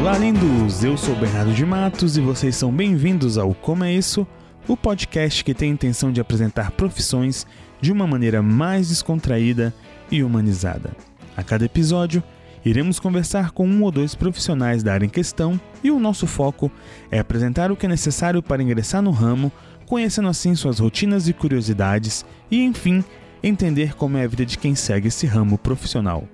Olá, lindos! Eu sou Bernardo de Matos e vocês são bem-vindos ao Como é Isso, o podcast que tem a intenção de apresentar profissões de uma maneira mais descontraída e humanizada. A cada episódio, iremos conversar com um ou dois profissionais da área em questão e o nosso foco é apresentar o que é necessário para ingressar no ramo, conhecendo assim suas rotinas e curiosidades e, enfim, entender como é a vida de quem segue esse ramo profissional.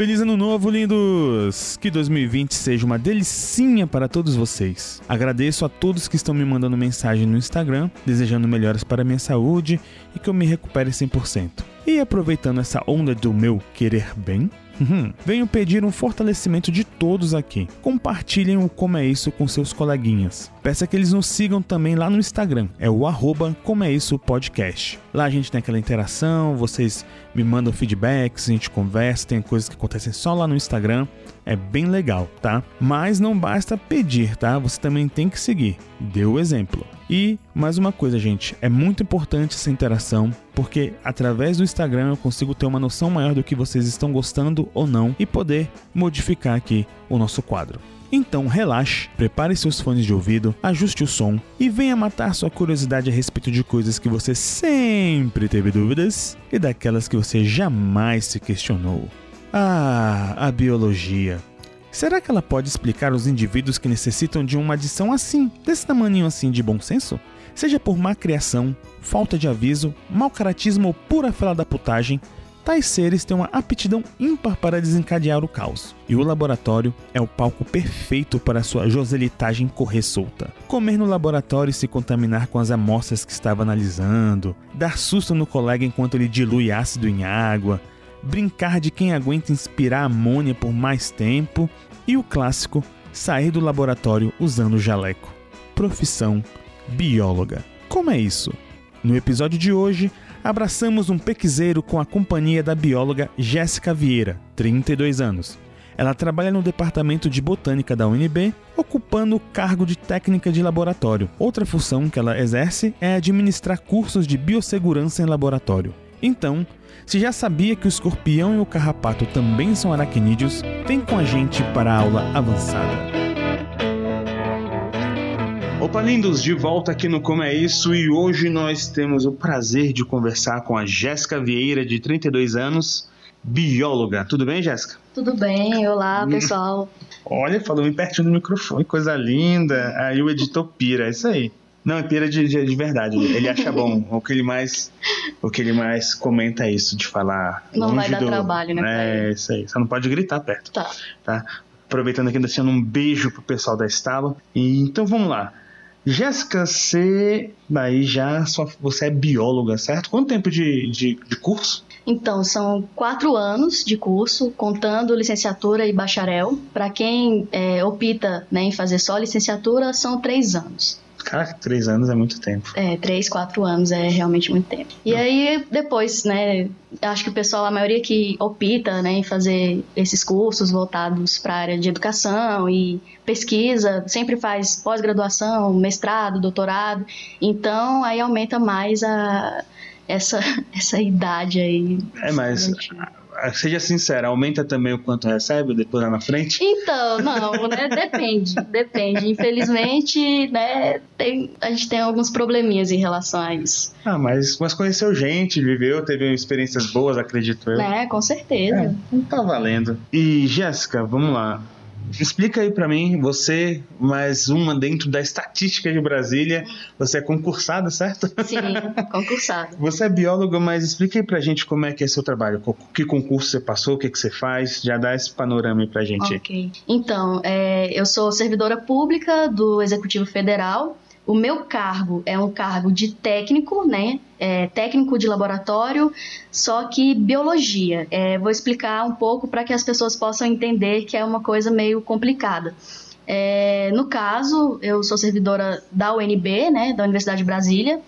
Feliz ano novo, lindos! Que 2020 seja uma delicinha para todos vocês. Agradeço a todos que estão me mandando mensagem no Instagram, desejando melhoras para minha saúde e que eu me recupere 100%. E aproveitando essa onda do meu querer bem, Uhum. Venho pedir um fortalecimento de todos aqui. Compartilhem o Como é Isso com seus coleguinhas. Peça que eles nos sigam também lá no Instagram. É o arroba Como é Isso Podcast. Lá a gente tem aquela interação, vocês me mandam feedbacks, a gente conversa, tem coisas que acontecem só lá no Instagram. É bem legal, tá? Mas não basta pedir, tá? Você também tem que seguir. Dê o exemplo. E mais uma coisa, gente, é muito importante essa interação, porque através do Instagram eu consigo ter uma noção maior do que vocês estão gostando ou não e poder modificar aqui o nosso quadro. Então relaxe, prepare seus fones de ouvido, ajuste o som e venha matar sua curiosidade a respeito de coisas que você sempre teve dúvidas e daquelas que você jamais se questionou. Ah, a biologia. Será que ela pode explicar os indivíduos que necessitam de uma adição assim, desse tamanho assim de bom senso? Seja por má criação, falta de aviso, mau caratismo ou pura fela da putagem, tais seres têm uma aptidão ímpar para desencadear o caos. E o laboratório é o palco perfeito para sua joselitagem correr solta. Comer no laboratório e se contaminar com as amostras que estava analisando, dar susto no colega enquanto ele dilui ácido em água, brincar de quem aguenta inspirar amônia por mais tempo e o clássico, sair do laboratório usando jaleco. Profissão bióloga. Como é isso? No episódio de hoje, abraçamos um pequiseiro com a companhia da bióloga Jéssica Vieira, 32 anos. Ela trabalha no departamento de botânica da UNB, ocupando o cargo de técnica de laboratório. Outra função que ela exerce é administrar cursos de biossegurança em laboratório. Então, se já sabia que o escorpião e o carrapato também são aracnídeos, vem com a gente para a aula avançada. Opa, lindos, de volta aqui no Como é Isso e hoje nós temos o prazer de conversar com a Jéssica Vieira, de 32 anos, bióloga. Tudo bem, Jéssica? Tudo bem, olá pessoal. Olha, falou bem pertinho do microfone, coisa linda. Aí o editor pira, é isso aí. Não, é pira de, de, de, verdade. Ele acha bom. o que ele mais, o que ele mais comenta é isso de falar. Não vai dar do... trabalho, né? É isso aí. Você não pode gritar perto. Tá. Tá. Aproveitando aqui, deixando um beijo pro pessoal da Estalo. E então vamos lá. Jéssica, você aí já só, você é bióloga, certo? Quanto tempo de, de, de curso? Então, são quatro anos de curso, contando licenciatura e bacharel. Para quem é, opta né, em fazer só licenciatura, são três anos. Cara, três anos é muito tempo. É, três, quatro anos é realmente muito tempo. E aí, depois, né, acho que o pessoal, a maioria que opta, né, em fazer esses cursos voltados para a área de educação e pesquisa, sempre faz pós-graduação, mestrado, doutorado. Então, aí aumenta mais a essa, essa idade aí. É, mas seja sincera, aumenta também o quanto recebe depois lá na frente? Então, não, né? Depende, depende. Infelizmente, né, tem, a gente tem alguns probleminhas em relação a isso. Ah, mas, mas conheceu gente, viveu, teve experiências boas, acredito eu. Né, com certeza. É, tá valendo. E, Jéssica, vamos lá. Explica aí para mim, você mais uma dentro da estatística de Brasília. Você é concursada, certo? Sim, concursada. você é bióloga, mas explica aí pra gente como é que é seu trabalho. Que concurso você passou, o que, que você faz? Já dá esse panorama aí pra gente. Ok. Então, é, eu sou servidora pública do Executivo Federal o meu cargo é um cargo de técnico, né? É, técnico de laboratório, só que biologia. É, vou explicar um pouco para que as pessoas possam entender que é uma coisa meio complicada. É, no caso, eu sou servidora da UNB, né, da Universidade de Brasília,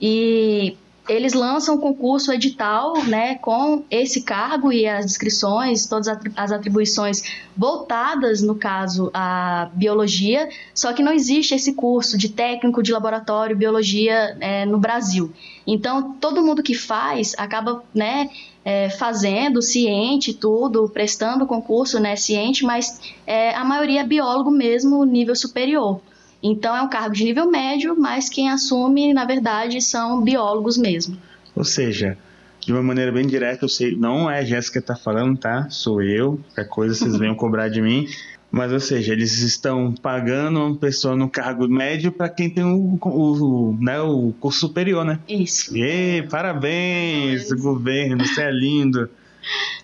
e eles lançam um concurso edital, né, com esse cargo e as descrições, todas as atribuições voltadas, no caso, à biologia, só que não existe esse curso de técnico de laboratório biologia é, no Brasil. Então, todo mundo que faz acaba, né, é, fazendo, ciente, tudo, prestando concurso, né, ciente, mas é, a maioria é biólogo mesmo, nível superior. Então é um cargo de nível médio, mas quem assume, na verdade, são biólogos mesmo. Ou seja, de uma maneira bem direta, eu sei, não é a Jéssica que está falando, tá? Sou eu, qualquer coisa vocês venham cobrar de mim. Mas, ou seja, eles estão pagando uma pessoa no cargo médio para quem tem o, o, né, o curso superior, né? Isso. E parabéns, governo, você é lindo.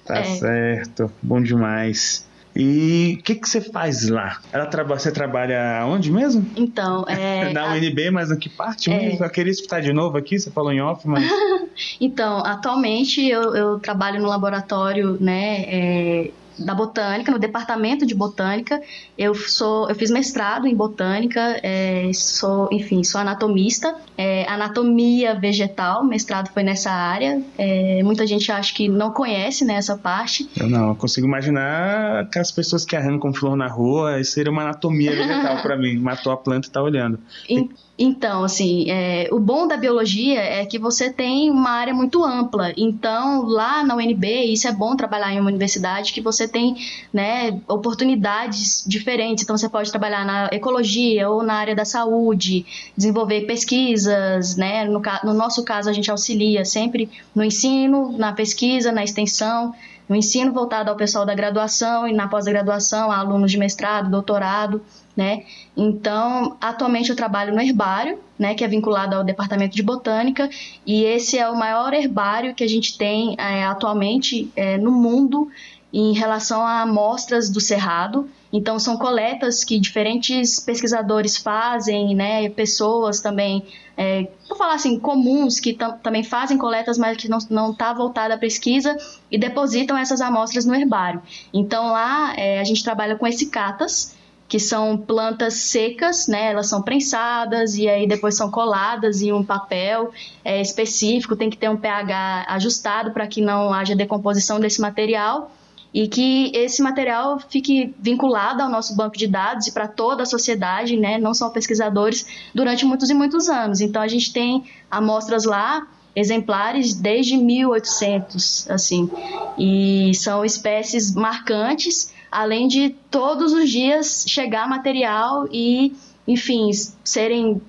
Tá é. certo, bom demais. E o que, que você faz lá? Ela você trabalha onde mesmo? Então, é. Na UNB, mas em que parte é... mesmo? Eu queria escutar de novo aqui, você falou em off, mas. então, atualmente eu, eu trabalho no laboratório, né? É da botânica, no departamento de botânica. Eu sou, eu fiz mestrado em botânica, é, sou, enfim, sou anatomista, é, anatomia vegetal, mestrado foi nessa área. É, muita gente acha que não conhece né, essa parte. Eu não, eu consigo imaginar que as pessoas que arrancam flor na rua, isso seria uma anatomia vegetal para mim. Matou a planta e está olhando. Então, assim, é, o bom da biologia é que você tem uma área muito ampla. Então, lá na UNB, isso é bom trabalhar em uma universidade que você tem né, oportunidades diferentes. Então, você pode trabalhar na ecologia ou na área da saúde, desenvolver pesquisas, né? No, no nosso caso, a gente auxilia sempre no ensino, na pesquisa, na extensão no ensino voltado ao pessoal da graduação e na pós-graduação, a alunos de mestrado, doutorado, né? Então, atualmente eu trabalho no herbário, né, que é vinculado ao departamento de botânica, e esse é o maior herbário que a gente tem é, atualmente é, no mundo em relação a amostras do cerrado. Então, são coletas que diferentes pesquisadores fazem, né, pessoas também, é, vou falar assim, comuns, que também fazem coletas, mas que não está voltada à pesquisa e depositam essas amostras no herbário. Então, lá é, a gente trabalha com esse catas, que são plantas secas, né? Elas são prensadas e aí depois são coladas em um papel é, específico. Tem que ter um pH ajustado para que não haja decomposição desse material e que esse material fique vinculado ao nosso banco de dados e para toda a sociedade, né? Não só pesquisadores durante muitos e muitos anos. Então a gente tem amostras lá exemplares desde 1800, assim, e são espécies marcantes além de todos os dias chegar material e, enfim, serem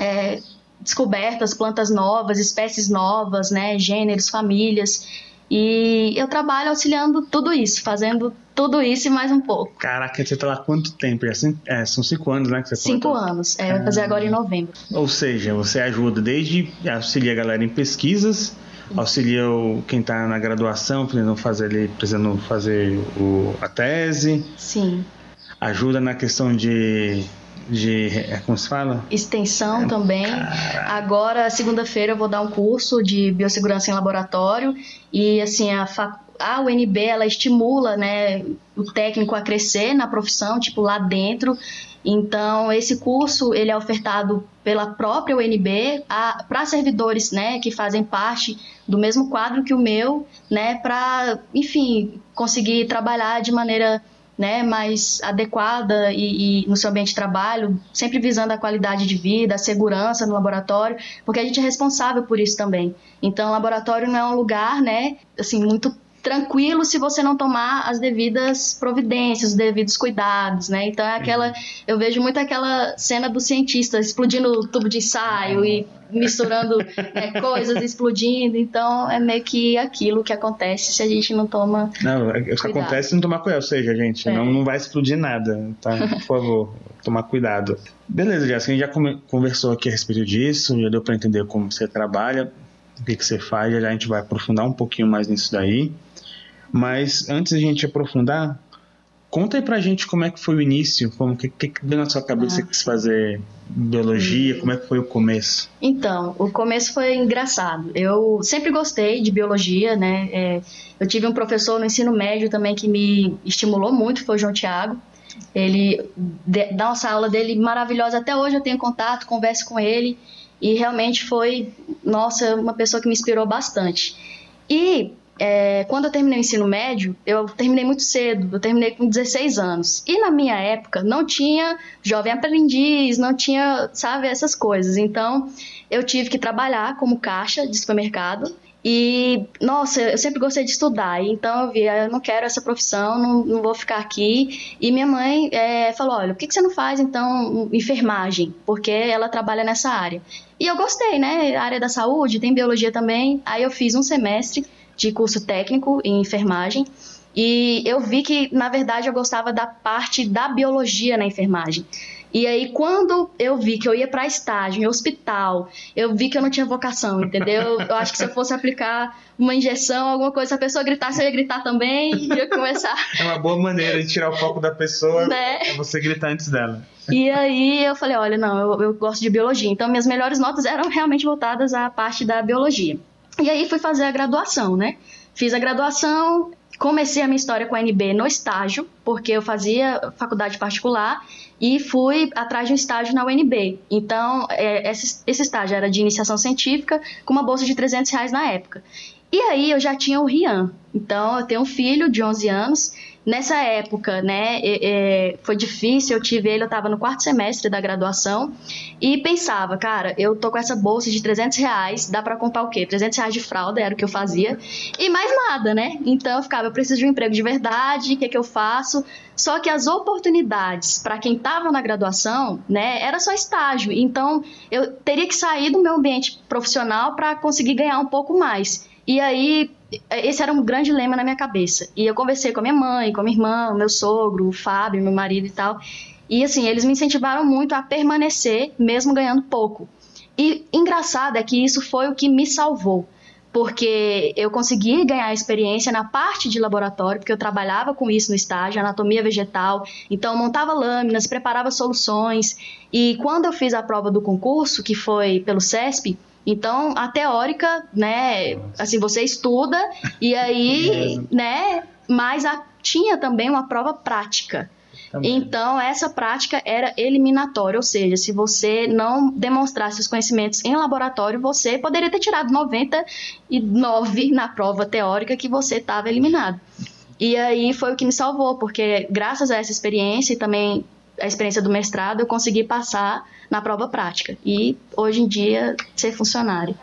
é, descobertas plantas novas, espécies novas, né, gêneros, famílias. E eu trabalho auxiliando tudo isso, fazendo tudo isso e mais um pouco. Caraca, você tá lá quanto tempo? É, são cinco anos, né? Que você cinco anos, é, vai fazer agora em novembro. Ou seja, você ajuda desde auxiliar a galera em pesquisas, auxilia o, quem está na graduação, precisando fazer, ali, precisando fazer o, a tese. Sim. Ajuda na questão de de é, como se fala? Extensão é, também. Agora, segunda-feira, eu vou dar um curso de biossegurança em laboratório e assim a, a UNB ela estimula, né, o técnico a crescer na profissão, tipo lá dentro. Então, esse curso ele é ofertado pela própria UNB para servidores né, que fazem parte do mesmo quadro que o meu, né, para, enfim, conseguir trabalhar de maneira né, mais adequada e, e, no seu ambiente de trabalho, sempre visando a qualidade de vida, a segurança no laboratório, porque a gente é responsável por isso também. Então, o laboratório não é um lugar, né, assim, muito tranquilo se você não tomar as devidas providências, os devidos cuidados, né? Então é aquela, uhum. eu vejo muito aquela cena do cientista explodindo o tubo de ensaio e misturando né, coisas, explodindo. Então é meio que aquilo que acontece se a gente não toma. Não, é, o que acontece se não tomar cuidado, ou seja, gente, é. não, não vai explodir nada, tá? Por favor, tomar cuidado. Beleza, Jéssica, a gente já conversou aqui a respeito disso, já deu para entender como você trabalha, o que, que você faz, já a gente vai aprofundar um pouquinho mais nisso daí. Mas antes de a gente aprofundar, conta aí pra gente como é que foi o início, como que, que deu na sua cabeça ah. quis fazer biologia, como é que foi o começo? Então, o começo foi engraçado. Eu sempre gostei de biologia, né? É, eu tive um professor no ensino médio também que me estimulou muito, foi o João Tiago. Ele dá nossa aula dele maravilhosa até hoje, eu tenho contato, converso com ele e realmente foi, nossa, uma pessoa que me inspirou bastante. E é, quando eu terminei o ensino médio, eu terminei muito cedo, eu terminei com 16 anos. E na minha época não tinha jovem aprendiz, não tinha, sabe, essas coisas. Então eu tive que trabalhar como caixa de supermercado E, nossa, eu sempre gostei de estudar, então eu vi, ah, eu não quero essa profissão, não, não vou ficar aqui. E minha mãe é, falou: olha, por que, que você não faz então enfermagem? Porque ela trabalha nessa área. E eu gostei, né? A área da saúde, tem biologia também. Aí eu fiz um semestre de curso técnico em enfermagem. E eu vi que, na verdade, eu gostava da parte da biologia na enfermagem. E aí, quando eu vi que eu ia para estágio, em hospital, eu vi que eu não tinha vocação, entendeu? Eu acho que se eu fosse aplicar uma injeção, alguma coisa, se a pessoa gritasse, eu ia gritar também e ia começar. É uma boa maneira de tirar o foco da pessoa, né? é você gritar antes dela. E aí eu falei, olha, não, eu, eu gosto de biologia. Então, minhas melhores notas eram realmente voltadas à parte da biologia. E aí fui fazer a graduação, né? Fiz a graduação, Comecei a minha história com a NB no estágio, porque eu fazia faculdade particular e fui atrás de um estágio na UNB. Então, é, esse, esse estágio era de iniciação científica, com uma bolsa de 300 reais na época. E aí eu já tinha o Rian. Então, eu tenho um filho de 11 anos Nessa época, né, é, foi difícil, eu tive ele, eu estava no quarto semestre da graduação e pensava, cara, eu tô com essa bolsa de 300 reais, dá para comprar o quê? 300 reais de fralda, era o que eu fazia, e mais nada, né? Então eu ficava, eu preciso de um emprego de verdade, o que é que eu faço? Só que as oportunidades para quem estava na graduação, né, era só estágio, então eu teria que sair do meu ambiente profissional para conseguir ganhar um pouco mais. E aí, esse era um grande lema na minha cabeça. E eu conversei com a minha mãe, com a minha irmã, meu sogro, o Fábio, meu marido e tal. E assim, eles me incentivaram muito a permanecer, mesmo ganhando pouco. E engraçado é que isso foi o que me salvou. Porque eu consegui ganhar experiência na parte de laboratório, porque eu trabalhava com isso no estágio, anatomia vegetal, então montava lâminas, preparava soluções. E quando eu fiz a prova do concurso, que foi pelo CESP, então, a teórica, né, assim, você estuda e aí, né, mas a, tinha também uma prova prática. Também. Então, essa prática era eliminatória, ou seja, se você não demonstrasse os conhecimentos em laboratório, você poderia ter tirado 99 na prova teórica que você estava eliminado. E aí foi o que me salvou, porque graças a essa experiência e também a experiência do mestrado, eu consegui passar na prova prática. E hoje em dia ser funcionário.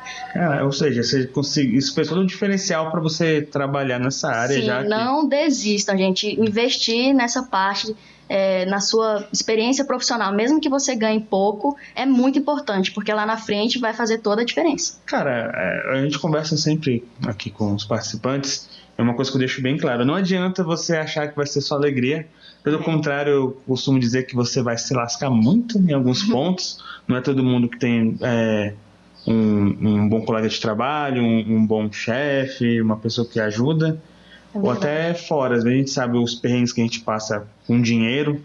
Ou seja, você conseguiu, isso foi todo um diferencial para você trabalhar nessa área Sim, já. Que... Não desistam, gente. Investir nessa parte. É, na sua experiência profissional, mesmo que você ganhe pouco, é muito importante, porque lá na frente vai fazer toda a diferença. Cara, é, a gente conversa sempre aqui com os participantes, é uma coisa que eu deixo bem claro: não adianta você achar que vai ser só alegria, pelo contrário, eu costumo dizer que você vai se lascar muito em alguns uhum. pontos. Não é todo mundo que tem é, um, um, bom colega de trabalho, um, um bom chefe, uma pessoa que ajuda. É ou até fora, a gente sabe os perrengues que a gente passa com dinheiro,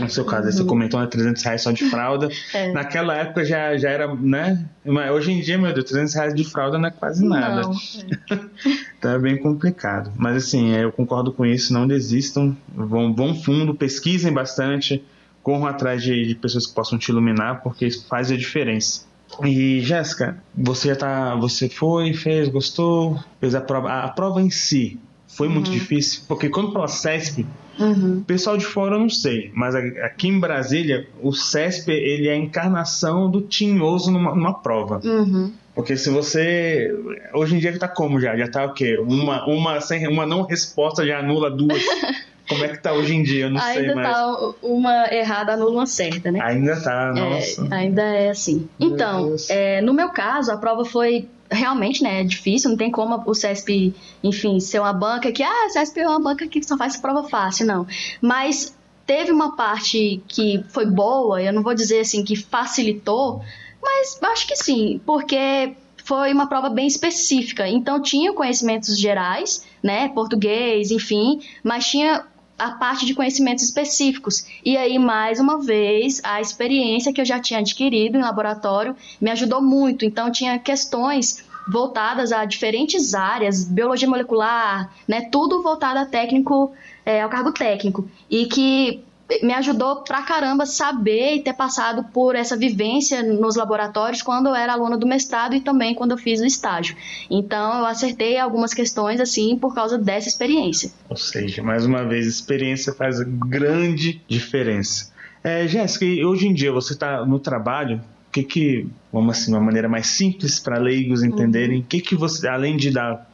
no seu caso, uhum. você comentou, né, 300 reais só de fralda. É. Naquela época já, já era, né? Hoje em dia, meu Deus, 300 reais de fralda não é quase nada. Não, é. então é bem complicado. Mas assim, eu concordo com isso, não desistam, vão, vão fundo, pesquisem bastante, corram atrás de, de pessoas que possam te iluminar, porque isso faz a diferença. E Jéssica, você já tá, você foi, fez, gostou, fez a prova, a, a prova em si foi uhum. muito difícil, porque quando fala CESP, uhum. pessoal de fora eu não sei, mas aqui em Brasília, o CESP ele é a encarnação do tinhoso numa, numa prova. Uhum. Porque se você. Hoje em dia tá como já? Já tá o quê? Uma, uma, sem, uma não resposta já anula duas. Como é que tá hoje em dia? Eu não ainda sei mais. Ainda tá uma errada, anula uma certa, né? Ainda tá, nossa. É, ainda é assim. Então, é, no meu caso, a prova foi realmente, né, é difícil, não tem como o CESP, enfim, ser uma banca que, ah, o CESP é uma banca que só faz prova fácil, não. Mas teve uma parte que foi boa, eu não vou dizer assim que facilitou, mas acho que sim, porque foi uma prova bem específica. Então tinha conhecimentos gerais, né, português, enfim, mas tinha a parte de conhecimentos específicos. E aí, mais uma vez, a experiência que eu já tinha adquirido em laboratório me ajudou muito. Então, tinha questões voltadas a diferentes áreas, biologia molecular, né, tudo voltado a técnico, é, ao cargo técnico. E que me ajudou pra caramba saber e ter passado por essa vivência nos laboratórios quando eu era aluna do mestrado e também quando eu fiz o estágio. Então eu acertei algumas questões assim por causa dessa experiência. Ou seja, mais uma vez, experiência faz grande diferença. É, Jéssica, hoje em dia você está no trabalho que que, vamos assim, uma maneira mais simples para leigos entenderem, o uhum. que que você, além de dar,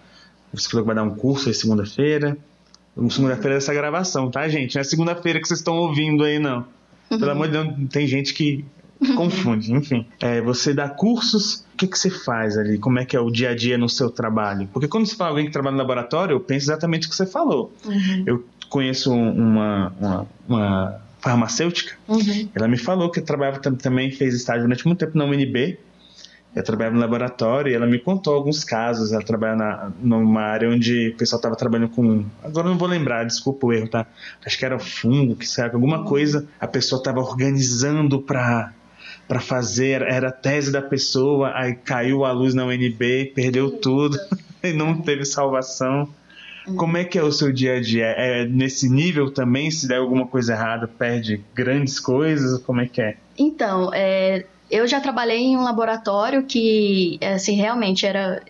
você falou que vai dar um curso aí segunda-feira, segunda-feira dessa gravação, tá, gente? Não é segunda-feira que vocês estão ouvindo aí, não. Pelo uhum. amor de Deus, tem gente que confunde, enfim. É, você dá cursos, o que, que você faz ali? Como é que é o dia a dia no seu trabalho? Porque quando você fala alguém que trabalha no laboratório, eu penso exatamente o que você falou. Uhum. Eu conheço uma, uma, uma farmacêutica, uhum. ela me falou que trabalhava também, fez estágio durante muito tempo na UNB, eu trabalhava no laboratório e ela me contou alguns casos. Ela trabalha na, numa área onde o pessoal estava trabalhando com. Agora não vou lembrar, desculpa o erro, tá? Acho que era fungo, que sabe, alguma coisa a pessoa estava organizando para para fazer, era a tese da pessoa, aí caiu a luz na UNB, perdeu tudo e não teve salvação. Como é que é o seu dia a dia? É nesse nível também, se der alguma coisa errada, perde grandes coisas? Como é que é? Então, é, eu já trabalhei em um laboratório que, assim, realmente era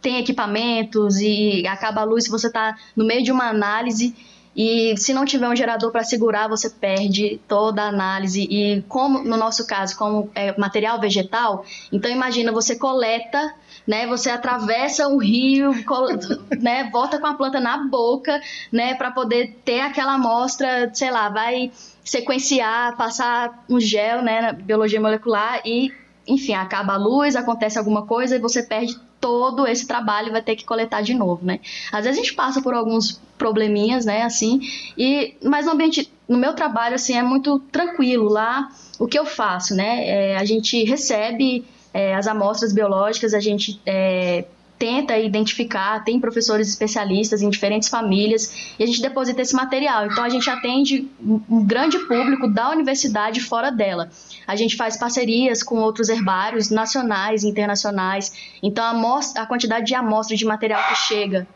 tem equipamentos e acaba a luz se você está no meio de uma análise e se não tiver um gerador para segurar, você perde toda a análise. E como no nosso caso, como é material vegetal, então imagina você coleta, né? Você atravessa um rio, né? Volta com a planta na boca, né? Para poder ter aquela amostra, sei lá, vai sequenciar, passar um gel, né? Na biologia molecular e enfim, acaba a luz, acontece alguma coisa e você perde todo esse trabalho vai ter que coletar de novo, né? Às vezes a gente passa por alguns probleminhas, né, assim, e mas no ambiente, no meu trabalho assim é muito tranquilo lá. O que eu faço, né? É, a gente recebe é, as amostras biológicas, a gente é, tenta identificar, tem professores especialistas em diferentes famílias e a gente deposita esse material. Então a gente atende um grande público da universidade fora dela. A gente faz parcerias com outros herbários nacionais e internacionais. Então a, amostra, a quantidade de amostra de material que chega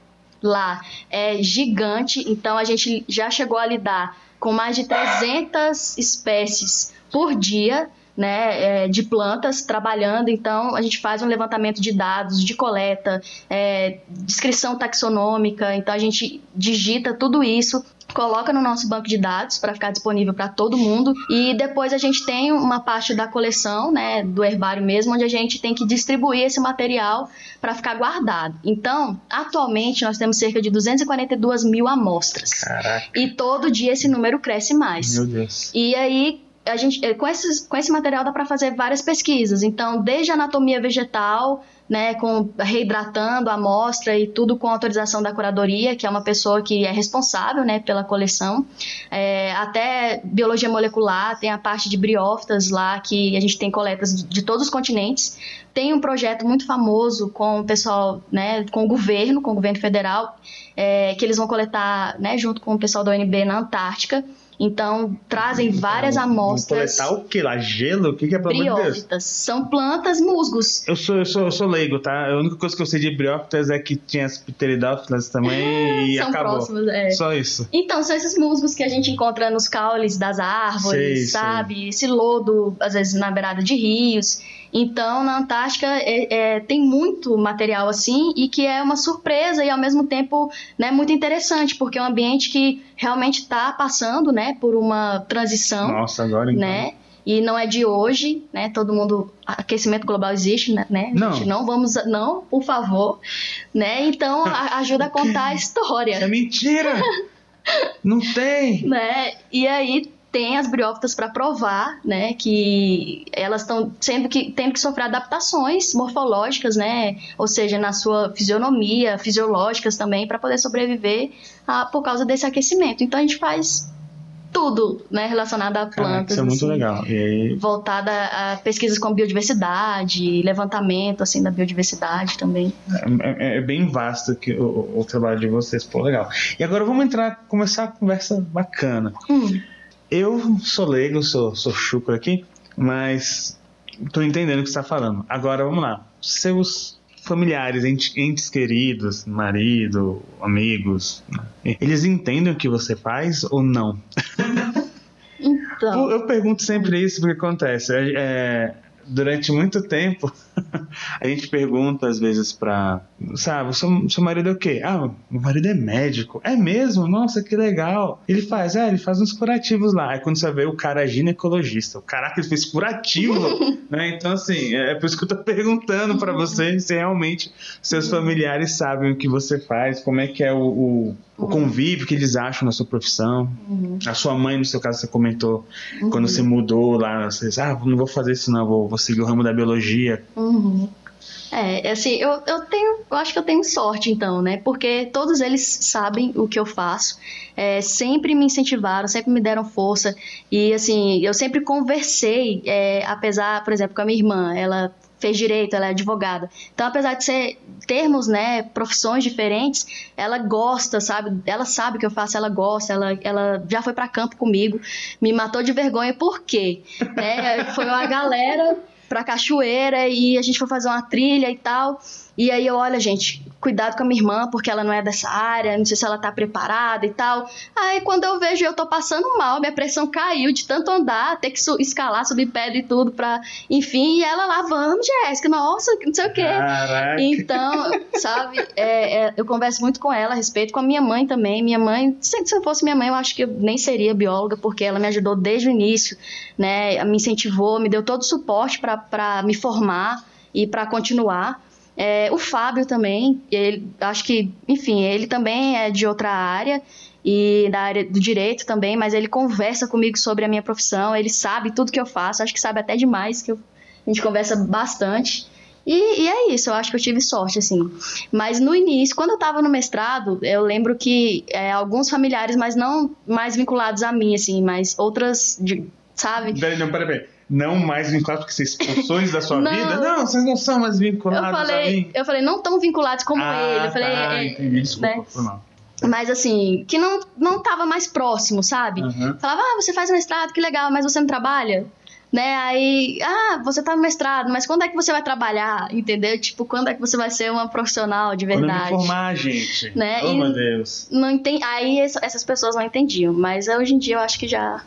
lá é gigante. Então a gente já chegou a lidar com mais de 300 espécies por dia né, é, de plantas trabalhando. Então, a gente faz um levantamento de dados, de coleta, é, descrição taxonômica. Então, a gente digita tudo isso coloca no nosso banco de dados para ficar disponível para todo mundo e depois a gente tem uma parte da coleção, né, do herbário mesmo, onde a gente tem que distribuir esse material para ficar guardado. Então, atualmente nós temos cerca de 242 mil amostras Caraca. e todo dia esse número cresce mais. Meu Deus. E aí a gente, eh, com, esses, com esse material dá para fazer várias pesquisas. Então, desde anatomia vegetal, né, com reidratando a amostra e tudo com autorização da curadoria, que é uma pessoa que é responsável, né, pela coleção, é, até biologia molecular, tem a parte de briófitas lá, que a gente tem coletas de, de todos os continentes. Tem um projeto muito famoso com o pessoal, né, com o governo, com o governo federal, é, que eles vão coletar, né, junto com o pessoal da UNB na Antártica, então, trazem então, várias amostras. Coletar o que lá? Gelo? O que, que é pelo Briófitas. São plantas musgos. Eu sou, eu, sou, eu sou leigo, tá? A única coisa que eu sei de briófitas é que tinha as pteridófilas também e são acabou. Próximos, é. Só isso. Então, são esses musgos que a gente encontra nos caules das árvores, sei, sabe? Sei. Esse lodo, às vezes, na beirada de rios. Então, na Antártica é, é, tem muito material assim e que é uma surpresa e ao mesmo tempo né, muito interessante, porque é um ambiente que realmente está passando né, por uma transição. Nossa, agora então. Né? E não é de hoje, né? Todo mundo, aquecimento global existe, né? Não. Gente, não vamos, não, por favor, né? Então ajuda a contar a história. É mentira. não tem. Né? E aí tem as briófitas para provar, né, que elas estão sendo que tendo que sofrer adaptações morfológicas, né, ou seja, na sua fisionomia, fisiológicas também para poder sobreviver a, por causa desse aquecimento. Então a gente faz tudo, né, relacionado a plantas. isso é muito assim, legal. E. Voltada a pesquisas com biodiversidade, levantamento assim da biodiversidade também. É, é, é bem vasto que o, o, trabalho de vocês, pô, legal. E agora vamos entrar, começar a conversa bacana. Hum. Eu sou leigo, sou, sou chucro aqui, mas tô entendendo o que você está falando. Agora vamos lá. Seus familiares, entes, queridos, marido, amigos, eles entendem o que você faz ou não? Então. Eu pergunto sempre isso porque acontece. É, durante muito tempo, a gente pergunta às vezes para sabe, seu, seu marido é o quê? Ah, meu marido é médico. É mesmo? Nossa, que legal. Ele faz, é, ele faz uns curativos lá. Aí quando você vê o cara é ginecologista, caraca, ele fez curativo, né? Então, assim, é por isso que eu tô perguntando para você se realmente seus familiares sabem o que você faz, como é que é o, o, o convívio que eles acham na sua profissão. Uhum. A sua mãe, no seu caso, você comentou, uhum. quando você mudou lá, você disse, ah, não vou fazer isso não, vou, vou seguir o ramo da biologia. Uhum. É, assim, eu, eu tenho, eu acho que eu tenho sorte então, né? Porque todos eles sabem o que eu faço, é, sempre me incentivaram, sempre me deram força e assim, eu sempre conversei, é, apesar, por exemplo, com a minha irmã, ela fez direito, ela é advogada. Então, apesar de ser termos, né, profissões diferentes, ela gosta, sabe? Ela sabe o que eu faço, ela gosta, ela, ela já foi para campo comigo, me matou de vergonha, por quê? né? Foi uma galera pra cachoeira e a gente foi fazer uma trilha e tal. E aí eu, olha, gente, cuidado com a minha irmã, porque ela não é dessa área, não sei se ela tá preparada e tal. Aí quando eu vejo, eu tô passando mal, minha pressão caiu de tanto andar, ter que escalar, subir pedra e tudo pra. Enfim, e ela lá, vamos, Jéssica, nossa, não sei o quê. Caraca. Então, sabe, é, é, eu converso muito com ela a respeito, com a minha mãe também. Minha mãe, se eu fosse minha mãe, eu acho que eu nem seria bióloga, porque ela me ajudou desde o início, né? Me incentivou, me deu todo o suporte para me formar e para continuar. É, o Fábio também, ele, acho que, enfim, ele também é de outra área e da área do direito também, mas ele conversa comigo sobre a minha profissão, ele sabe tudo que eu faço, acho que sabe até demais, que eu, a gente conversa bastante. E, e, é isso, eu acho que eu tive sorte, assim. Mas no início, quando eu estava no mestrado, eu lembro que é, alguns familiares, mas não mais vinculados a mim, assim, mas outras, de, sabe? Não, peraí, peraí não mais vinculados porque vocês expulsões da sua não, vida? Não, vocês não são mais vinculados eu falei. Eu falei, não tão vinculados como ah, ele. Eu falei, tá, é, entendi, desculpa, né? foi mal. Mas assim, que não, não tava mais próximo, sabe? Uhum. Falava, ah, você faz mestrado, que legal, mas você não trabalha? Né? Aí, ah, você tá no mestrado, mas quando é que você vai trabalhar? Entendeu? Tipo, quando é que você vai ser uma profissional de verdade? Quando eu me formar, gente. Né? Oh, e meu Deus. Não entendi, aí essas pessoas não entendiam, mas hoje em dia eu acho que já.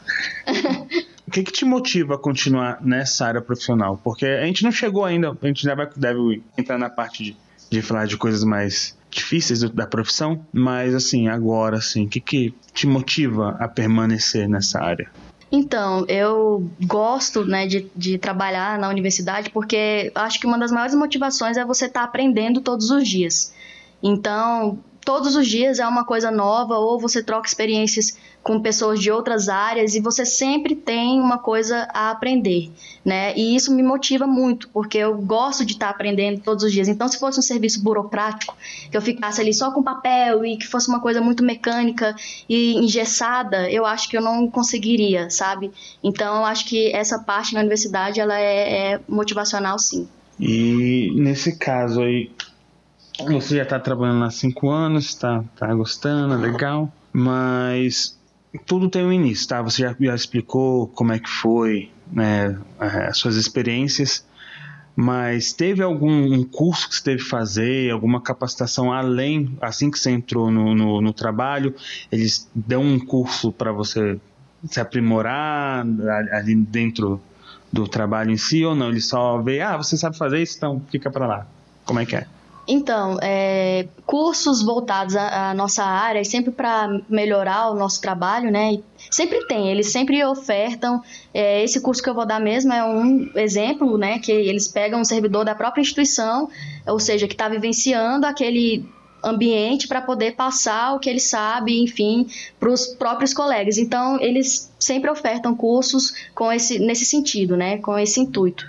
que, que te motiva a continuar nessa área profissional? Porque a gente não chegou ainda, a gente já vai, deve entrar na parte de, de falar de coisas mais difíceis da profissão, mas assim, agora, assim, o que, que te motiva a permanecer nessa área? Então, eu gosto né, de, de trabalhar na universidade porque acho que uma das maiores motivações é você estar tá aprendendo todos os dias. Então, todos os dias é uma coisa nova, ou você troca experiências com pessoas de outras áreas e você sempre tem uma coisa a aprender, né? E isso me motiva muito, porque eu gosto de estar aprendendo todos os dias. Então, se fosse um serviço burocrático, que eu ficasse ali só com papel e que fosse uma coisa muito mecânica e engessada, eu acho que eu não conseguiria, sabe? Então, eu acho que essa parte na universidade ela é, é motivacional, sim. E nesse caso aí, você já está trabalhando há cinco anos, está tá gostando, legal, mas tudo tem um início, tá? Você já, já explicou como é que foi, né, as suas experiências, mas teve algum um curso que você teve que fazer, alguma capacitação além, assim que você entrou no, no, no trabalho, eles dão um curso para você se aprimorar ali dentro do trabalho em si ou não? Eles só veem, ah, você sabe fazer isso, então fica para lá. Como é que é? Então, é, cursos voltados à, à, nossa área, sempre para melhorar o nosso trabalho, né? sempre tem, eles sempre ofertam. É, esse curso que eu vou dar mesmo é um exemplo, né? Que eles pegam um servidor da própria instituição, ou seja, que está vivenciando aquele ambiente para poder passar o que ele sabe, enfim, para os próprios colegas. Então, eles sempre ofertam cursos com esse, nesse sentido, né? Com esse intuito.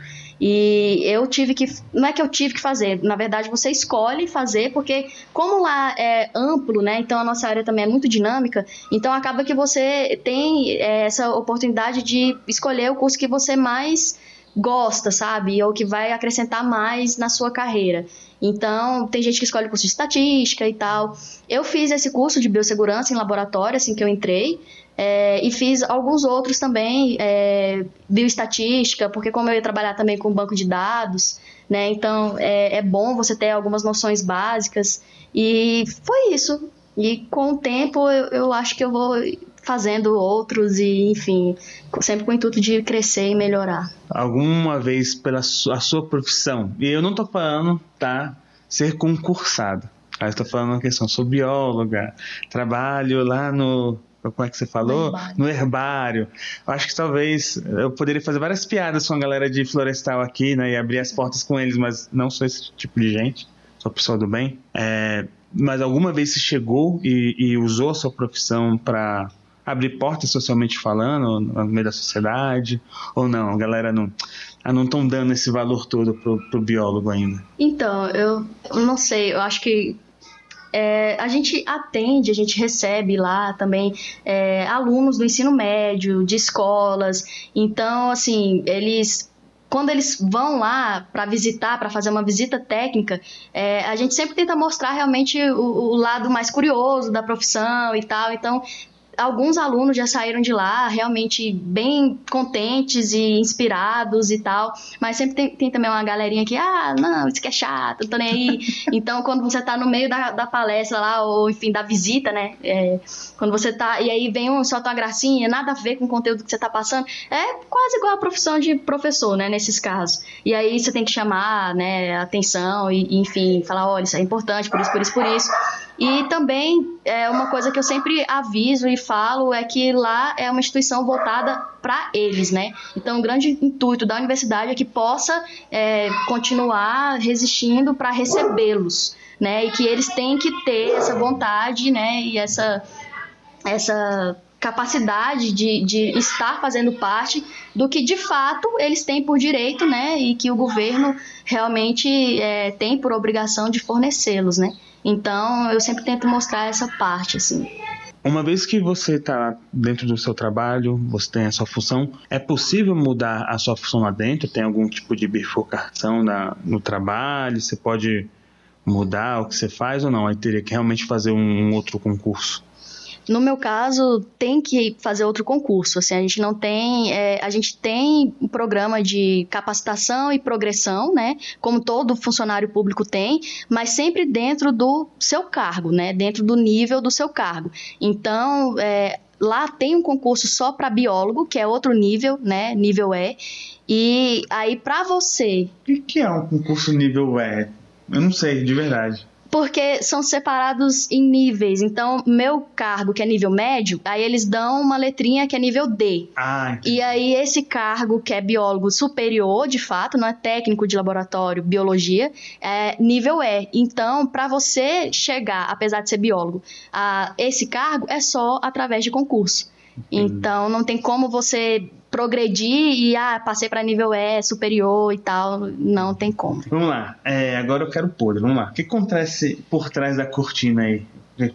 E eu tive que. Não é que eu tive que fazer, na verdade você escolhe fazer, porque como lá é amplo, né? Então a nossa área também é muito dinâmica, então acaba que você tem é, essa oportunidade de escolher o curso que você mais gosta, sabe? Ou que vai acrescentar mais na sua carreira. Então, tem gente que escolhe curso de estatística e tal. Eu fiz esse curso de biossegurança em laboratório, assim que eu entrei. É, e fiz alguns outros também, é, bioestatística, porque como eu ia trabalhar também com banco de dados, né, então é, é bom você ter algumas noções básicas, e foi isso. E com o tempo eu, eu acho que eu vou fazendo outros e, enfim, sempre com o intuito de crescer e melhorar. Alguma vez pela sua, a sua profissão, e eu não tô falando, tá, ser concursado. Aí estou falando uma questão, sou bióloga, trabalho lá no como é que você falou? No herbário. no herbário. Acho que talvez eu poderia fazer várias piadas com a galera de florestal aqui, né? E abrir as portas com eles, mas não sou esse tipo de gente. Sou pessoa do bem. É, mas alguma vez você chegou e, e usou a sua profissão para abrir portas socialmente falando no meio da sociedade? Ou não? A galera não ah, não estão dando esse valor todo pro, pro biólogo ainda? Então, eu não sei, eu acho que é, a gente atende, a gente recebe lá também é, alunos do ensino médio, de escolas. Então, assim, eles quando eles vão lá para visitar, para fazer uma visita técnica, é, a gente sempre tenta mostrar realmente o, o, lado mais curioso da profissão e tal. Então, alguns alunos já saíram de lá realmente bem contentes e inspirados e tal, mas sempre tem, tem também uma galerinha que, ah, não, isso que é chato, não tô nem aí. então, quando você tá no meio da, da palestra lá, ou enfim, da visita, né, é, quando você tá, e aí vem um, solta uma gracinha, nada a ver com o conteúdo que você tá passando, é quase igual a profissão de professor, né, nesses casos. E aí você tem que chamar, né, atenção e, enfim, falar, olha, isso é importante, por isso, por isso, por isso. E também é uma coisa que eu sempre aviso e falo é que lá é uma instituição voltada para eles, né? Então, o grande intuito da universidade é que possa é, continuar resistindo para recebê-los, né? E que eles têm que ter essa vontade, né? E essa essa capacidade de, de estar fazendo parte do que de fato eles têm por direito, né? E que o governo realmente é, tem por obrigação de fornecê-los, né? Então, eu sempre tento mostrar essa parte, assim. Uma vez que você está dentro do seu trabalho, você tem a sua função, é possível mudar a sua função lá dentro? Tem algum tipo de bifurcação na, no trabalho? Você pode mudar o que você faz ou não? Aí teria que realmente fazer um, um outro concurso? No meu caso, tem que fazer outro concurso. Assim, a gente não tem. É, a gente tem um programa de capacitação e progressão, né? Como todo funcionário público tem, mas sempre dentro do seu cargo, né? Dentro do nível do seu cargo. Então, é, lá tem um concurso só para biólogo, que é outro nível, né? Nível E. E aí, para você. O que é um concurso nível E? Eu não sei, de verdade porque são separados em níveis. Então, meu cargo, que é nível médio, aí eles dão uma letrinha que é nível D. Ah, e aí, esse cargo, que é biólogo superior, de fato, não é técnico de laboratório, biologia, é nível E. Então, para você chegar, apesar de ser biólogo, a esse cargo, é só através de concurso. Então, não tem como você progredir e, ah, passei para nível E, superior e tal. Não tem como. Vamos lá. É, agora eu quero podre. Vamos lá. O que acontece por trás da cortina aí?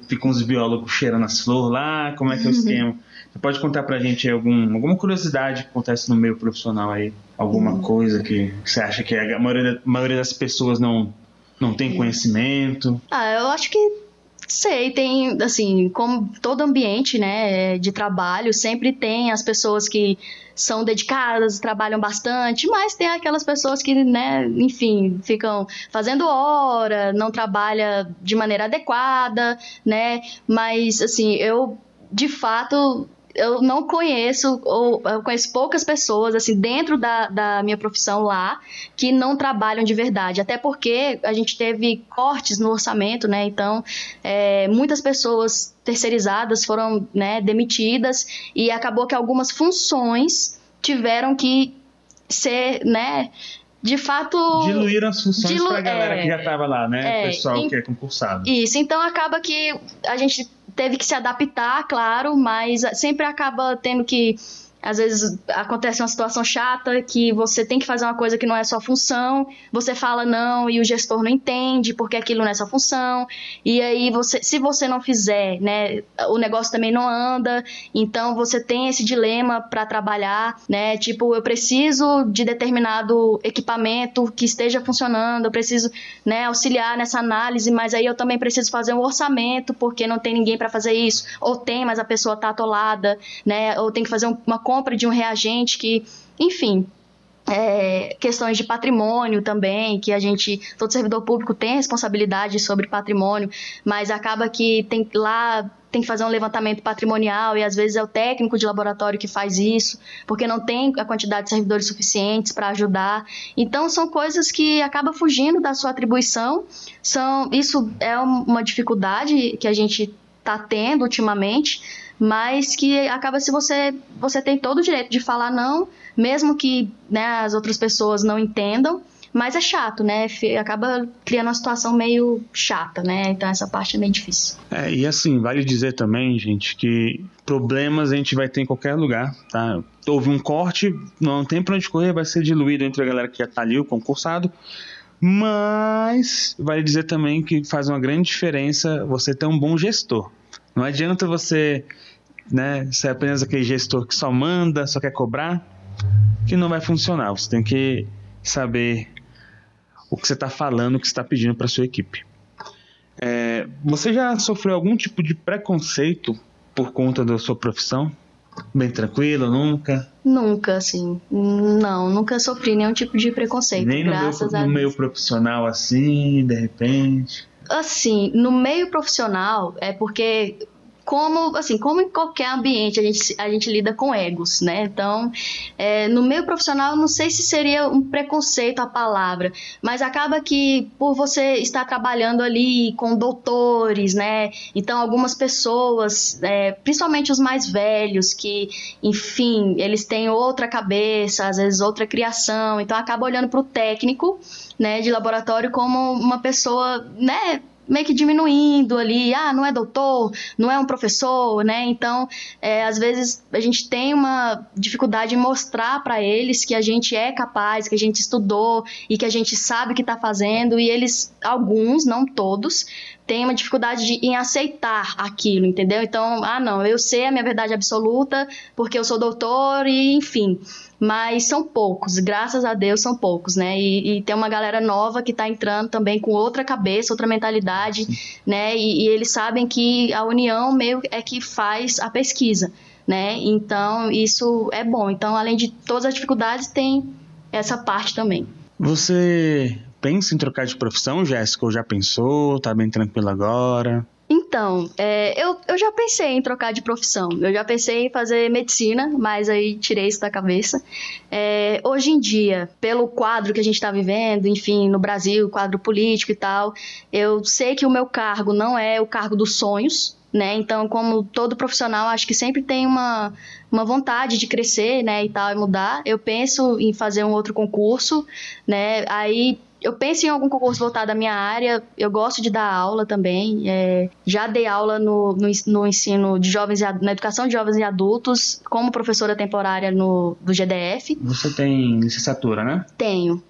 Ficam os biólogos cheirando as flores lá? Como é que é o esquema? Você pode contar pra gente algum, alguma curiosidade que acontece no meio profissional aí? Alguma uhum. coisa que você acha que a maioria, a maioria das pessoas não, não tem conhecimento? Ah, eu acho que Sei, tem, assim, como todo ambiente, né, de trabalho, sempre tem as pessoas que são dedicadas, trabalham bastante, mas tem aquelas pessoas que, né, enfim, ficam fazendo hora, não trabalha de maneira adequada, né, mas, assim, eu, de fato, eu não conheço, ou eu conheço poucas pessoas, assim, dentro da, da minha profissão lá, que não trabalham de verdade. Até porque a gente teve cortes no orçamento, né? Então, é, muitas pessoas terceirizadas foram né, demitidas e acabou que algumas funções tiveram que ser, né? de fato. Diluíram as funções dilu... pra galera é, que já estava lá, né? É, o pessoal in... que é concursado. Isso, então acaba que a gente teve que se adaptar, claro, mas sempre acaba tendo que às vezes acontece uma situação chata que você tem que fazer uma coisa que não é sua função, você fala não e o gestor não entende porque aquilo não é sua função. E aí você, se você não fizer, né, o negócio também não anda. Então você tem esse dilema para trabalhar, né? Tipo, eu preciso de determinado equipamento que esteja funcionando, eu preciso, né, auxiliar nessa análise, mas aí eu também preciso fazer um orçamento porque não tem ninguém para fazer isso, ou tem, mas a pessoa tá atolada, né? Ou tem que fazer uma compra de um reagente que, enfim, é, questões de patrimônio também, que a gente, todo servidor público tem responsabilidade sobre patrimônio, mas acaba que tem lá tem que fazer um levantamento patrimonial e às vezes é o técnico de laboratório que faz isso, porque não tem a quantidade de servidores suficientes para ajudar. Então são coisas que acaba fugindo da sua atribuição. São isso é uma dificuldade que a gente está tendo ultimamente, mas que acaba se você você tem todo o direito de falar não, mesmo que né, as outras pessoas não entendam. Mas é chato, né? Acaba criando uma situação meio chata, né? Então essa parte é meio difícil. É, e assim, vale dizer também, gente, que problemas a gente vai ter em qualquer lugar, tá? Houve um corte, não tem pra onde correr, vai ser diluído entre a galera que já tá ali, o concursado. Mas vale dizer também que faz uma grande diferença você ter um bom gestor. Não adianta você né, ser apenas aquele gestor que só manda, só quer cobrar, que não vai funcionar. Você tem que saber o que você está falando, o que você está pedindo para sua equipe. É, você já sofreu algum tipo de preconceito por conta da sua profissão? Bem tranquilo, nunca? Nunca, assim. Não, nunca sofri nenhum tipo de preconceito. Nem no, graças meio, no meio profissional assim, de repente? Assim, no meio profissional é porque como, assim, como em qualquer ambiente a gente, a gente lida com egos, né? Então, é, no meio profissional, não sei se seria um preconceito a palavra, mas acaba que por você estar trabalhando ali com doutores, né? Então, algumas pessoas, é, principalmente os mais velhos, que, enfim, eles têm outra cabeça, às vezes outra criação, então acaba olhando para o técnico, né, de laboratório como uma pessoa, né, meio que diminuindo ali, ah, não é doutor, não é um professor, né? Então, é, às vezes a gente tem uma dificuldade em mostrar para eles que a gente é capaz, que a gente estudou e que a gente sabe o que está fazendo, e eles, alguns, não todos, têm uma dificuldade de, em aceitar aquilo, entendeu? Então, ah, não, eu sei a minha verdade absoluta porque eu sou doutor e, enfim mas são poucos, graças a Deus são poucos, né? E, e tem uma galera nova que está entrando também com outra cabeça, outra mentalidade, Sim. né? E, e, eles sabem que a união meio é que faz a pesquisa, né? Então isso é bom. Então, além de todas as dificuldades, tem essa parte também. Você pensa em trocar de profissão, Jéssica? Ou já pensou? Tá bem tranquilo agora? Então, é, eu, eu já pensei em trocar de profissão. Eu já pensei em fazer medicina, mas aí tirei isso da cabeça. É, hoje em dia, pelo quadro que a gente está vivendo, enfim, no Brasil, quadro político e tal, eu sei que o meu cargo não é o cargo dos sonhos, né? Então, como todo profissional, acho que sempre tem uma, uma vontade de crescer, né, e tal, e mudar. Eu penso em fazer um outro concurso, né? Aí eu penso em algum concurso voltado à minha área. Eu gosto de dar aula também. É, já dei aula no, no, no, ensino de jovens e, na educação de jovens e adultos como professora temporária no do GDF. Você tem licenciatura, né? Tenho.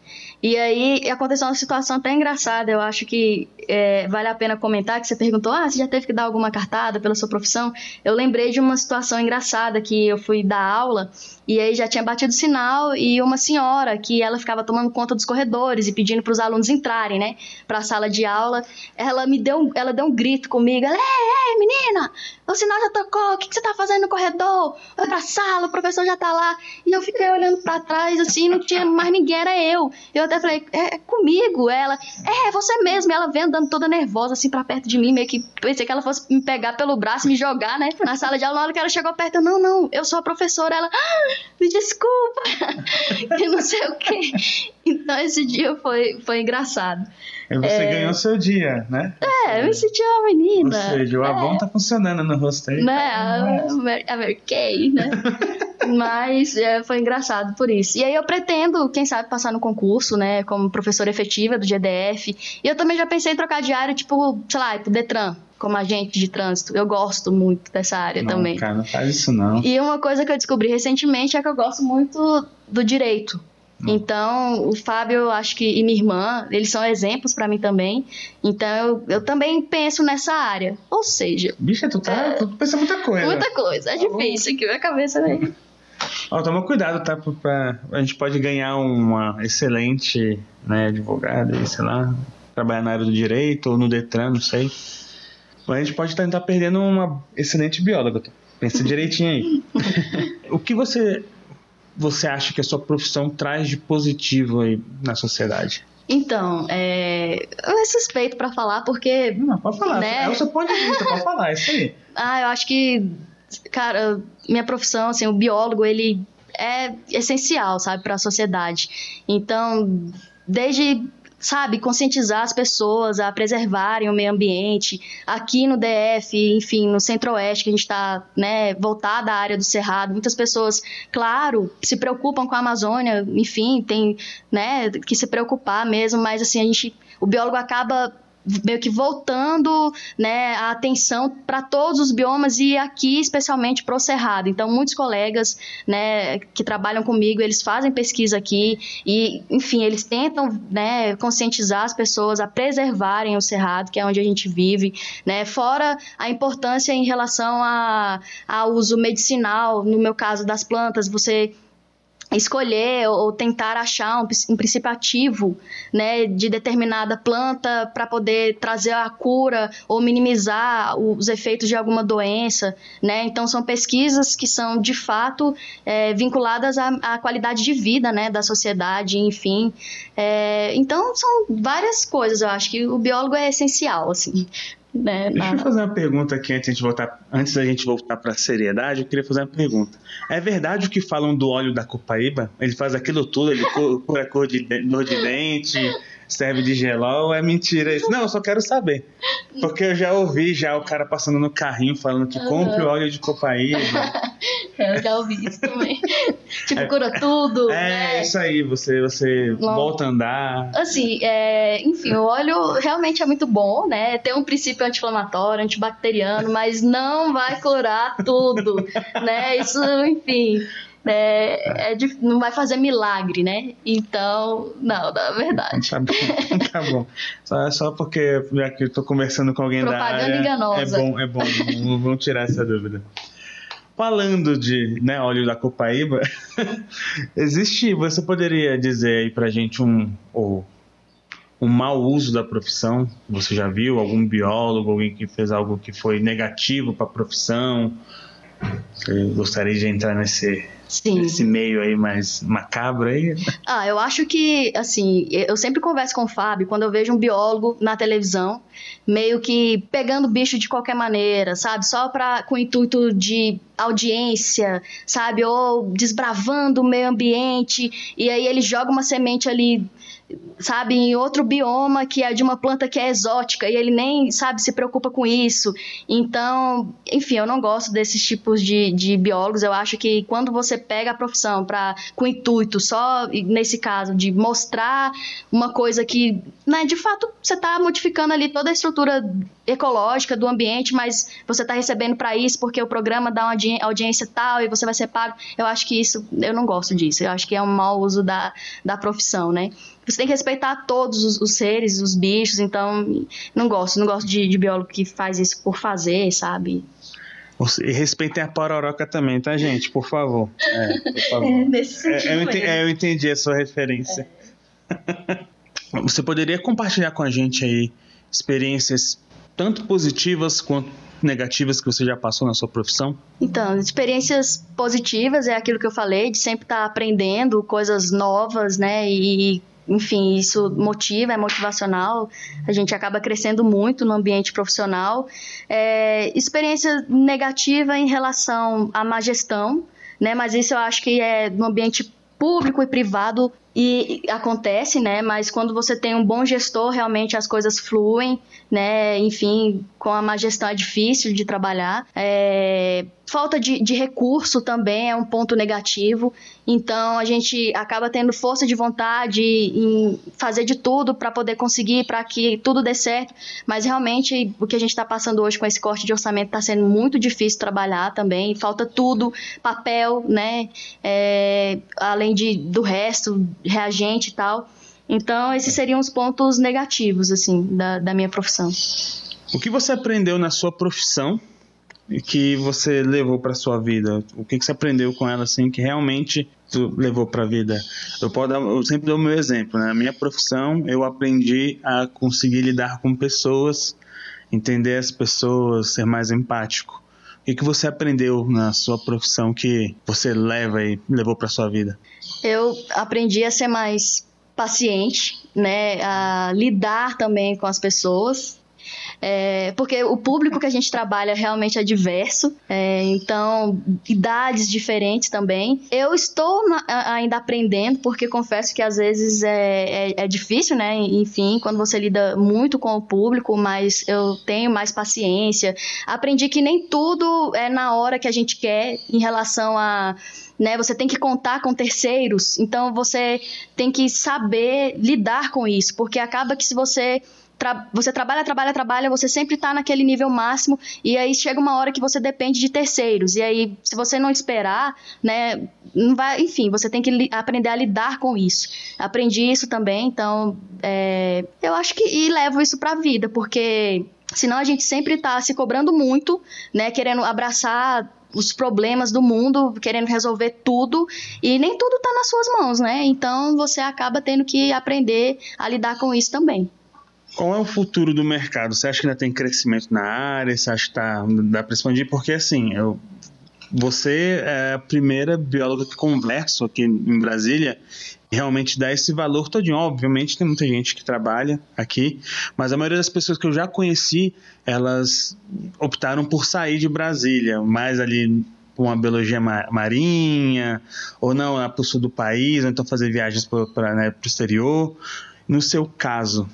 E aí aconteceu uma situação até engraçada, eu acho que é, vale a pena comentar, que você perguntou, ah, você já teve que dar alguma cartada pela sua profissão? Eu lembrei de uma situação engraçada que eu fui dar aula e aí já tinha batido sinal e uma senhora que ela ficava tomando conta dos corredores e pedindo para os alunos entrarem, né, para a sala de aula. Ela me deu, ela deu um grito comigo. Ela, ei, ei, menina, o sinal já tocou. O que, que você está fazendo no corredor? Vai para a sala, o professor já está lá. E eu fiquei olhando para trás assim, não tinha mais ninguém, era eu. Eu até falei, é, é comigo. Ela, é, você mesmo. Ela vendo andando toda nervosa assim para perto de mim, meio que pensei que ela fosse me pegar pelo braço e me jogar, né, na sala de aula. Na hora que ela chegou perto, eu, não, não, eu sou a professora. Ela, ah, me desculpa, e não sei o que. Então esse dia foi, foi engraçado. E você é... ganhou seu dia, né? É, eu me senti uma menina. Ou seja, o é. Avon tá funcionando no rosto aí. Né? A, a Mary Kay, né? Mas é, foi engraçado por isso. E aí eu pretendo, quem sabe, passar no concurso, né? Como professora efetiva do GDF. E eu também já pensei em trocar de área, tipo, sei lá, pro Detran como agente de trânsito. Eu gosto muito dessa área não, também. Cara, não faz isso não. E uma coisa que eu descobri recentemente é que eu gosto muito do direito. Então, o Fábio, acho que, e minha irmã, eles são exemplos para mim também. Então, eu, eu também penso nessa área. Ou seja. Bicha, tu tá. É, tu pensa muita coisa. Muita coisa. É tá difícil aqui, minha cabeça vem. Ó, toma cuidado, tá? Pra, a gente pode ganhar uma excelente né, advogada, sei lá, trabalhar na área do direito ou no Detran, não sei. Mas a gente pode estar perdendo uma excelente bióloga. Tá? Pensa direitinho aí. o que você você acha que a sua profissão traz de positivo aí na sociedade? Então, é... eu é suspeito para falar porque. Não, pode falar. Né? É o seu ponto de vista, pode falar, é isso aí. Ah, eu acho que, cara, minha profissão, assim, o biólogo, ele é essencial, sabe, para a sociedade. Então, desde sabe, conscientizar as pessoas a preservarem o meio ambiente. Aqui no DF, enfim, no Centro-Oeste, que a gente está né, voltada à área do Cerrado, muitas pessoas, claro, se preocupam com a Amazônia, enfim, tem né, que se preocupar mesmo, mas assim, a gente, o biólogo acaba meio que voltando né, a atenção para todos os biomas e aqui especialmente para o Cerrado. Então, muitos colegas né, que trabalham comigo, eles fazem pesquisa aqui e, enfim, eles tentam né, conscientizar as pessoas a preservarem o Cerrado, que é onde a gente vive, né, fora a importância em relação ao uso medicinal, no meu caso das plantas, você escolher ou tentar achar um, um princípio ativo né, de determinada planta para poder trazer a cura ou minimizar os efeitos de alguma doença. Né? Então, são pesquisas que são, de fato, é, vinculadas à, à, qualidade de vida né, da sociedade, enfim. É, então, são várias coisas, eu acho que o biólogo é essencial, assim, né, Deixa na... eu fazer uma pergunta aqui antes, de voltar, antes da gente voltar para a seriedade. Eu queria fazer uma pergunta. É verdade o que falam do óleo da copaíba? Ele faz aquilo tudo, ele cura cor de dor de dente, serve de gelol, é mentira isso? Não, eu só quero saber. Porque eu já ouvi já o cara passando no carrinho falando que compre óleo de copaíba. eu já ouvi isso também. tipo, cura tudo. É, né? isso aí, você, você volta a andar. Assim, é, enfim, o óleo realmente é muito bom, né? Tem um princípio anti-inflamatório, antibacteriano, mas não vai curar tudo, né? Isso, enfim é, é não vai fazer milagre, né? Então, não, na verdade. Tá bom, tá bom. Só, só porque já que eu tô conversando com alguém Propaganda da área, enganosa. é bom, é bom, vamos tirar essa dúvida. Falando de né, óleo da copaíba, existe, você poderia dizer aí pra gente um, ou um mau uso da profissão? Você já viu algum biólogo, alguém que fez algo que foi negativo para a profissão? Você gostaria de entrar nesse Sim. esse meio aí mais macabro aí? Ah, eu acho que, assim, eu sempre converso com o Fábio quando eu vejo um biólogo na televisão, meio que pegando bicho de qualquer maneira, sabe? Só pra, com o intuito de audiência, sabe? Ou desbravando o meio ambiente, e aí ele joga uma semente ali sabe, em outro bioma que é de uma planta que é exótica e ele nem, sabe, se preocupa com isso. Então, enfim, eu não gosto desses tipos de, de biólogos. Eu acho que quando você pega a profissão para com intuito, só nesse caso, de mostrar uma coisa que, né, de fato, você está modificando ali toda a estrutura ecológica do ambiente, mas você está recebendo para isso porque o programa dá uma audiência tal e você vai ser pago. Eu acho que isso, eu não gosto disso. Eu acho que é um mau uso da, da profissão, né? Você tem que respeitar todos os, os seres, os bichos, então não gosto, não gosto de, de biólogo que faz isso por fazer, sabe? E respeitem a pororoca também, tá, gente? Por favor. É, por favor. É, nesse sentido. É, eu, entendi, é, eu, entendi, a sua referência. É. Você poderia compartilhar com a gente aí experiências tanto positivas quanto negativas que você já passou na sua profissão? Então, experiências positivas é aquilo que eu falei, de sempre estar aprendendo coisas novas, né? E enfim, isso motiva, é motivacional, a gente acaba crescendo muito no ambiente profissional. É, experiência negativa em relação à má gestão, né? Mas isso eu acho que é no ambiente público e privado e acontece, né? Mas quando você tem um bom gestor, realmente as coisas fluem, né? Enfim, com a má gestão é difícil de trabalhar. É... Falta de, de, recurso também é um ponto negativo. Então a gente acaba tendo força de vontade em fazer de tudo para poder conseguir, para que tudo dê certo. Mas realmente o que a gente está passando hoje com esse corte de orçamento está sendo muito difícil trabalhar também. Falta tudo, papel, né? É... Além de, do resto, reagente e tal. Então, esses seriam os pontos negativos, assim, da, da minha profissão. O que você aprendeu na sua profissão e que você levou para sua vida? O que, que você aprendeu com ela, assim, que realmente tu levou para a vida? Eu, posso dar, eu sempre dou o meu exemplo, né? Na minha profissão, eu aprendi a conseguir lidar com pessoas, entender as pessoas, ser mais empático. O que, que você aprendeu na sua profissão que você leva e levou para sua vida? Eu aprendi a ser mais paciente, né, a lidar também com as pessoas, é, porque o público que a gente trabalha realmente é diverso, é, então idades diferentes também. Eu estou na, ainda aprendendo, porque confesso que às vezes é, é, é, difícil, né? Enfim, quando você lida muito com o público, mas eu tenho mais paciência. Aprendi que nem tudo é na hora que a gente quer em relação a né? Você tem que contar com terceiros, então você tem que saber lidar com isso, porque acaba que se você tra você trabalha, trabalha, trabalha, você sempre está naquele nível máximo e aí chega uma hora que você depende de terceiros e aí se você não esperar, né, não vai, enfim, você tem que aprender a lidar com isso. Aprendi isso também, então é, eu acho que e levo isso para a vida, porque senão a gente sempre está se cobrando muito, né, querendo abraçar os problemas do mundo, querendo resolver tudo, e nem tudo está nas suas mãos, né? Então você acaba tendo que aprender a lidar com isso também. Qual é o futuro do mercado? Você acha que ainda tem crescimento na área? Você acha que tá, dá para expandir? Porque assim, eu, você é a primeira bióloga que converso aqui em Brasília realmente dá esse valor todinho. Obviamente tem muita gente que trabalha aqui, mas a maioria das pessoas que eu já conheci, elas optaram por sair de Brasília, mais ali uma biologia marinha, ou não, a sul do país, ou então fazer viagens para né, o exterior. No seu caso,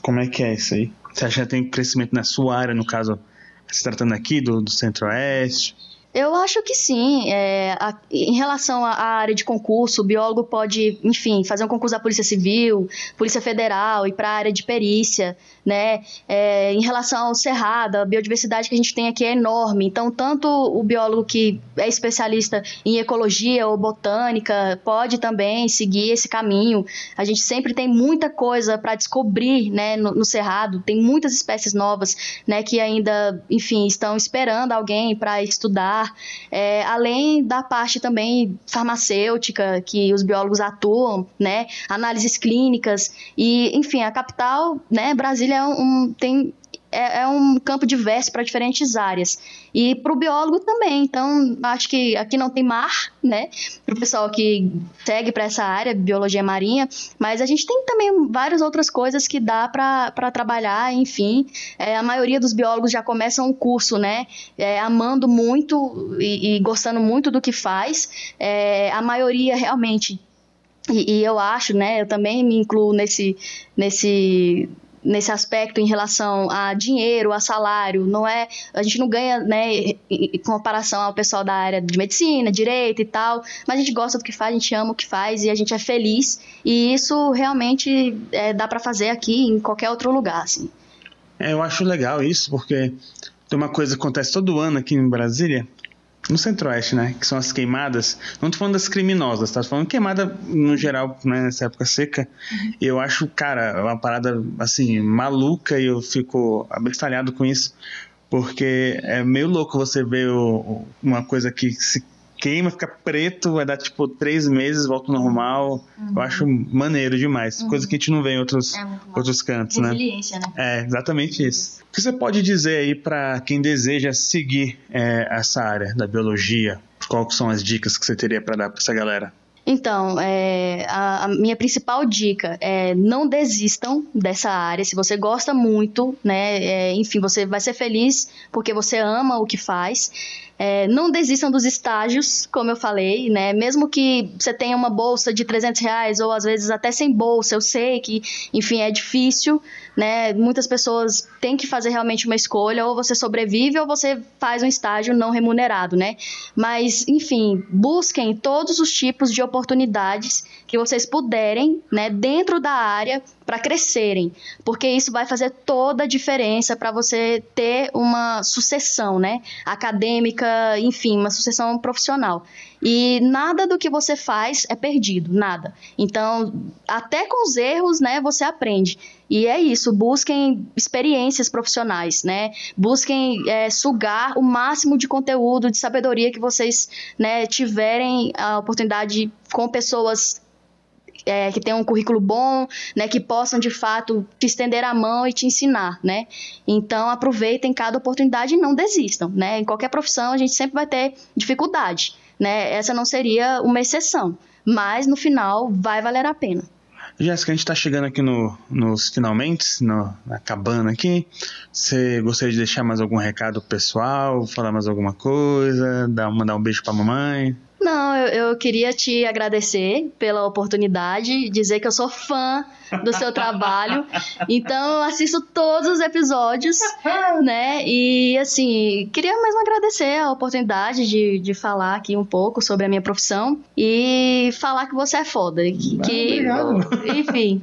como é que é isso aí? Você acha que tem crescimento na sua área, no caso, se tratando aqui do, do Centro-Oeste? Eu acho que sim. É, a, em relação à área de concurso, o biólogo pode, enfim, fazer um concurso da Polícia Civil, Polícia Federal e para a área de perícia, né? É, em relação ao cerrado, a biodiversidade que a gente tem aqui é enorme. Então, tanto o biólogo que é especialista em ecologia ou botânica pode também seguir esse caminho. A gente sempre tem muita coisa para descobrir, né, no, no cerrado. Tem muitas espécies novas, né, que ainda, enfim, estão esperando alguém para estudar é, além da parte também farmacêutica que os biólogos atuam, né, análises clínicas e, enfim, a capital, né, Brasília é um, tem é, é um campo diverso para diferentes áreas. E para o biólogo também. Então, acho que aqui não tem mar, né? Para o pessoal que segue para essa área, biologia marinha. Mas a gente tem também várias outras coisas que dá para trabalhar, enfim. É, a maioria dos biólogos já começam o curso, né? É, amando muito e, e, gostando muito do que faz. É, a maioria realmente e, e, eu acho, né, eu também me incluo nesse, nesse nesse aspecto em relação a dinheiro, a salário, não é, a gente não ganha, né, em comparação ao pessoal da área de medicina, direito e tal, mas a gente gosta do que faz, a gente ama o que faz e a gente é feliz e isso realmente é, dá para fazer aqui em qualquer outro lugar, assim. É, eu acho legal isso porque tem uma coisa que acontece todo ano aqui em Brasília, no centro-oeste, né? Que são as queimadas. Não tô falando das criminosas, tá? Tô falando queimada no geral, né? Nessa época seca. Uhum. Eu acho, cara, uma parada, assim, maluca e eu fico abestalhado com isso. Porque é meio louco você ver o, uma coisa que se queima, fica preto, vai dar tipo três meses, volta ao normal. Uhum. Eu acho maneiro demais. Uhum. Coisa que a gente não vê em outros, é outros cantos, né? Resiliência, né? É, exatamente isso. O que você pode dizer aí para quem deseja seguir é, essa área da biologia? Quais são as dicas que você teria para dar para essa galera? Então, é, a, a, minha principal dica é não desistam dessa área. Se você gosta muito, né, é, enfim, você vai ser feliz porque você ama o que faz. É, não desistam dos estágios, como eu falei, né? Mesmo que você tenha uma bolsa de 300 reais ou às vezes até sem bolsa, eu sei que, enfim, é difícil, né? Muitas pessoas têm que fazer realmente uma escolha, ou você sobrevive ou você faz um estágio não remunerado, né? Mas, enfim, busquem todos os tipos de oportunidades que vocês puderem, né, dentro da área para crescerem, porque isso vai fazer toda a diferença para você ter uma sucessão, né, acadêmica, enfim, uma sucessão profissional. E nada do que você faz é perdido, nada. Então, até com os erros, né, você aprende. E é isso, busquem experiências profissionais, né? Busquem é, sugar o máximo de conteúdo, de sabedoria que vocês né, tiverem a oportunidade com pessoas é, que tenham um currículo bom, né, que possam de fato te estender a mão e te ensinar, né? Então aproveitem cada oportunidade e não desistam, né? Em qualquer profissão a gente sempre vai ter dificuldade, né? Essa não seria uma exceção, mas no final vai valer a pena. Jéssica, a gente está chegando aqui no, nos finalmente, no, acabando aqui. Você gostaria de deixar mais algum recado pessoal, falar mais alguma coisa, dar, mandar um beijo para a mamãe? Não, eu, eu, queria te agradecer pela oportunidade, dizer que eu sou fã do seu trabalho. Então, eu assisto todos os episódios, né? E, assim, queria mesmo agradecer a oportunidade de, de falar aqui um pouco sobre a minha profissão e falar que você é foda. Que, Obrigado. enfim,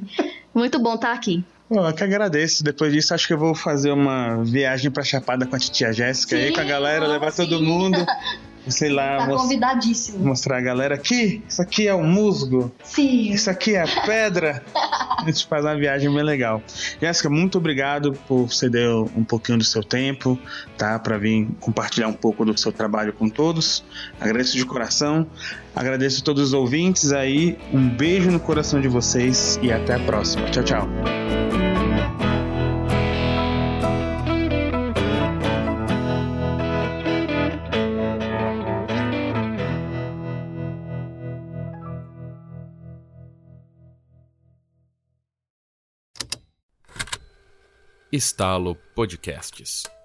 muito bom estar aqui. eu que agradeço. Depois disso, acho que eu vou fazer uma viagem pra Chapada com a titia Jéssica aí, com a galera, levar sim. todo mundo. sei lá. Tá convidadíssimo. Mostrar a galera aqui. Isso aqui é o musgo. Sim. Isso aqui é a pedra. a gente faz uma viagem bem legal. Jéssica, muito obrigado por ceder um pouquinho do seu tempo, tá? Para vir compartilhar um pouco do seu trabalho com todos. Agradeço de coração. Agradeço a todos os ouvintes aí. Um beijo no coração de vocês e até a próxima. Tchau, tchau. Estalo Podcasts.